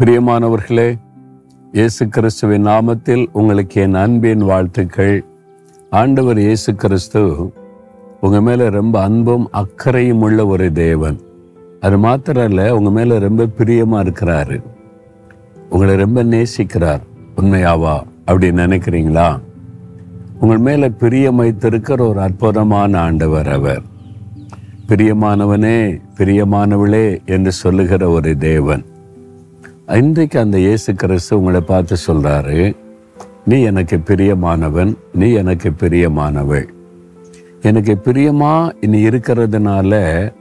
பிரியமானவர்களே இயேசு கிறிஸ்துவின் நாமத்தில் உங்களுக்கு என் அன்பின் வாழ்த்துக்கள். ஆண்டவர் இயேசு கிறிஸ்து உங்கள் மேலே ரொம்ப அன்பும் அக்கறையும் உள்ள ஒரு தேவன். அது மாத்திரம் இல்லை உங்கள் மேலே ரொம்ப பிரியமாக இருக்கிறாரு. உங்களை ரொம்ப நேசிக்கிறார் உண்மையாவா? அப்படின்னு நினைக்கிறீங்களா? உங்கள் மேலே பிரியம் வைத்திருக்கிற ஒரு அற்புதமான ஆண்டவர் அவர். பிரியமானவனே பிரியமானவளே என்று சொல்லுகிற ஒரு தேவன். இன்றைக்கு அந்த இயேசு கிறிஸ்து உங்களை பார்த்து சொல்றாரு நீ எனக்கு பிரியமானவன் நீ எனக்கு பிரியமானவள். எனக்கு பிரியமா இனி இருக்கிறதுனால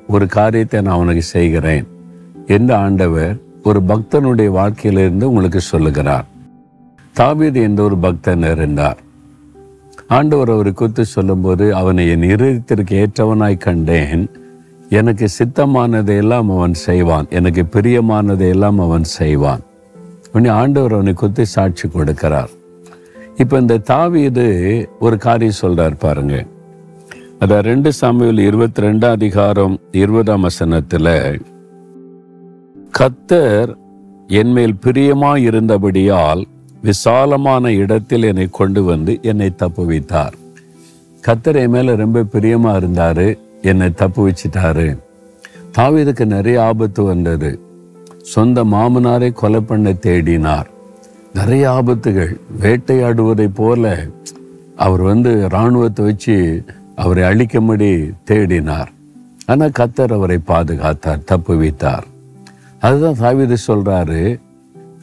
ஒரு காரியத்தை நான் உனக்கு செய்கிறேன். என்று ஆண்டவர் ஒரு பக்தனுடைய வாழ்க்கையிலிருந்து உங்களுக்கு சொல்லுகிறார். தாவீது என்ற ஒரு பக்தன் இருந்தார். ஆண்டவர் அவரை குறித்து சொல்லும்போது அவனை என் இருதயத்திற்கு ஏற்றவனாய் கண்டேன். எனக்கு சித்தமானதை எல்லாம் அவன் செய்வான். எனக்கு பிரியமானதை எல்லாம் அவன் செய்வான். உடனே ஆண்டவர் அவனை குத்தி சாட்சி கொடுக்கிறார். இப்போ இந்த தாவீது ஒரு காரியம் சொல்றார் பாருங்க. அத ரெண்டு சாமியில் இருபத்தி ரெண்டாம் அதிகாரம் இருபதாம் வசனத்தில் கத்தர் என்மேல் பிரியமா இருந்தபடியால் விசாலமான இடத்தில் என்னை கொண்டு வந்து என்னை தப்புவித்தார். கத்தர் என் மேல ரொம்ப பிரியமா இருந்தாரு. என்னை தப்பு வச்சிட்டாரு. தாவீதுக்கு நிறைய ஆபத்து வந்தது. சொந்த மாமனாரை கொலை பண்ண தேடினார். நிறைய ஆபத்துகள். வேட்டையாடுவதை போல அவர் வந்து இராணுவத்தை வச்சு அவரை அழிக்கும்படி தேடினார். ஆனால் கத்தர் அவரை பாதுகாத்தார் தப்பு வைத்தார். அதுதான் தாவீது சொல்கிறாரு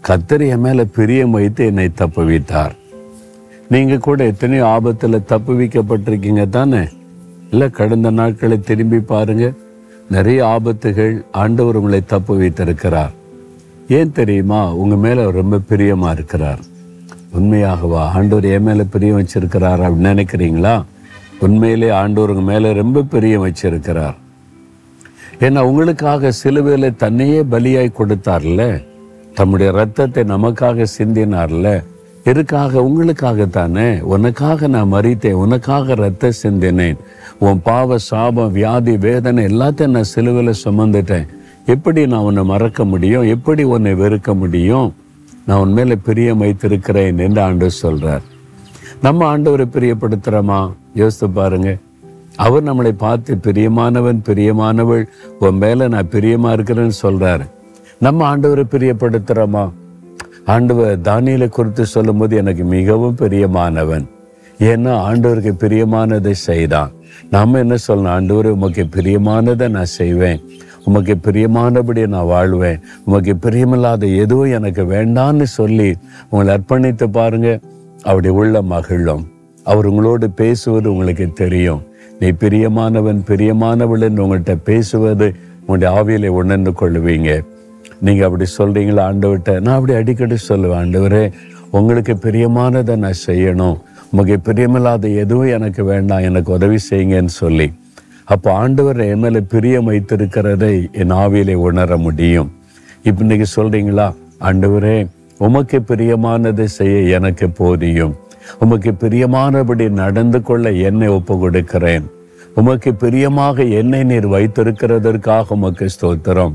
கத்தர் என் மேலே பிரியம் வைத்து என்னை தப்பு வைத்தார். நீங்கள் கூட எத்தனையோ ஆபத்தில் தப்பு வைக்கப்பட்டிருக்கீங்க தானே? இல்லை கடந்த நாட்களை திரும்பி பாருங்க. நிறைய ஆபத்துகள் ஆண்டவர் உங்களை தப்பு வைத்திருக்கிறார். ஏன் தெரியுமா? உங்கள் மேலே ரொம்ப பிரியமாக இருக்கிறார். உண்மையாகவா? ஆண்டவர் என் மேலே பிரியம் வச்சிருக்கிறார் அப்படின்னு நினைக்கிறீங்களா? உண்மையிலே ஆண்டவர் மேலே ரொம்ப பிரியம் வச்சிருக்கிறார். ஏன்னா உங்களுக்காக சிலுவையில் தன்னையே பலியாய் கொடுத்தார்ல. தம்முடைய ரத்தத்தை நமக்காக சிந்தினார்ல. எதுக்காக? உங்களுக்காக தானே உனக்காக நான் மறித்தேன். உனக்காக ரத்த சிந்தினேன். உன் பாவ சாபம் வியாதி வேதனை எல்லாத்தையும் நான் சிலுவையில் சுமந்துட்டேன். எப்படி நான் உன்னை மறக்க முடியும்? எப்படி உன்னை வெறுக்க முடியும்? நான் உன் மேலே பிரியம் வைத்திருக்கிறேன் என்று ஆண்டு சொல்றார். நம்ம ஆண்டவரை பிரியப்படுத்துறோமா? யோசித்து பாருங்க. அவர் நம்மளை பார்த்து பிரியமானவன் பிரியமானவள் உன் மேல நான் பிரியமா இருக்கிறேன்னு சொல்றாரு. நம்ம ஆண்டவரை பிரியப்படுத்துறோமா? ஆண்டவர் தானியலை குறித்து சொல்லும்போது எனக்கு மிகவும் பிரியமானவன். ஏன்னா ஆண்டவருக்கு பிரியமானதை செய்தான். நாம் என்ன சொல்லணும்? ஆண்டவர் உமக்கு பிரியமானதை நான் செய்வேன். உமக்கு பிரியமானபடி நான் வாழ்வேன். உமக்கு பிரியமில்லாத எதுவும் எனக்கு வேண்டான்னு சொல்லி உங்களை அர்ப்பணித்து பாருங்க. அப்படி உள்ள மகிழும். அவர் உங்களோடு பேசுவது உங்களுக்கு தெரியும். நீ பிரியமானவன் பிரியமானவள் உங்கள்கிட்ட பேசுவது உங்களுடைய ஆவியில உணர்ந்து கொள்ளுவீங்க நீங்கள் அப்படி சொல்றீங்களா ஆண்டவர்கிட்ட? நான் அப்படி அடிக்கடி சொல்லுவேன் ஆண்டவரே உங்களுக்கு பிரியமானதை நான் செய்யணும். உமக்கு பிரியமில்லாத எதுவும் எனக்கு வேண்டாம் எனக்கு உதவி செய்யுங்கன்னு சொல்லி. அப்போ ஆண்டவர் என் மேலே பிரியம் வைத்திருக்கிறதை என் ஆவியிலே உணர முடியும். இப்போ இன்னைக்கு சொல்றீங்களா ஆண்டவரே உமக்கு பிரியமானதை செய்ய எனக்கு போதியும். உமக்கு பிரியமானபடி நடந்து கொள்ள என்னை ஒப்பு கொடுக்கிறேன் உமக்கு பிரியமாக என்னை நீர் வைத்திருக்கிறதற்காக உமக்கு ஸ்தோத்திரம்.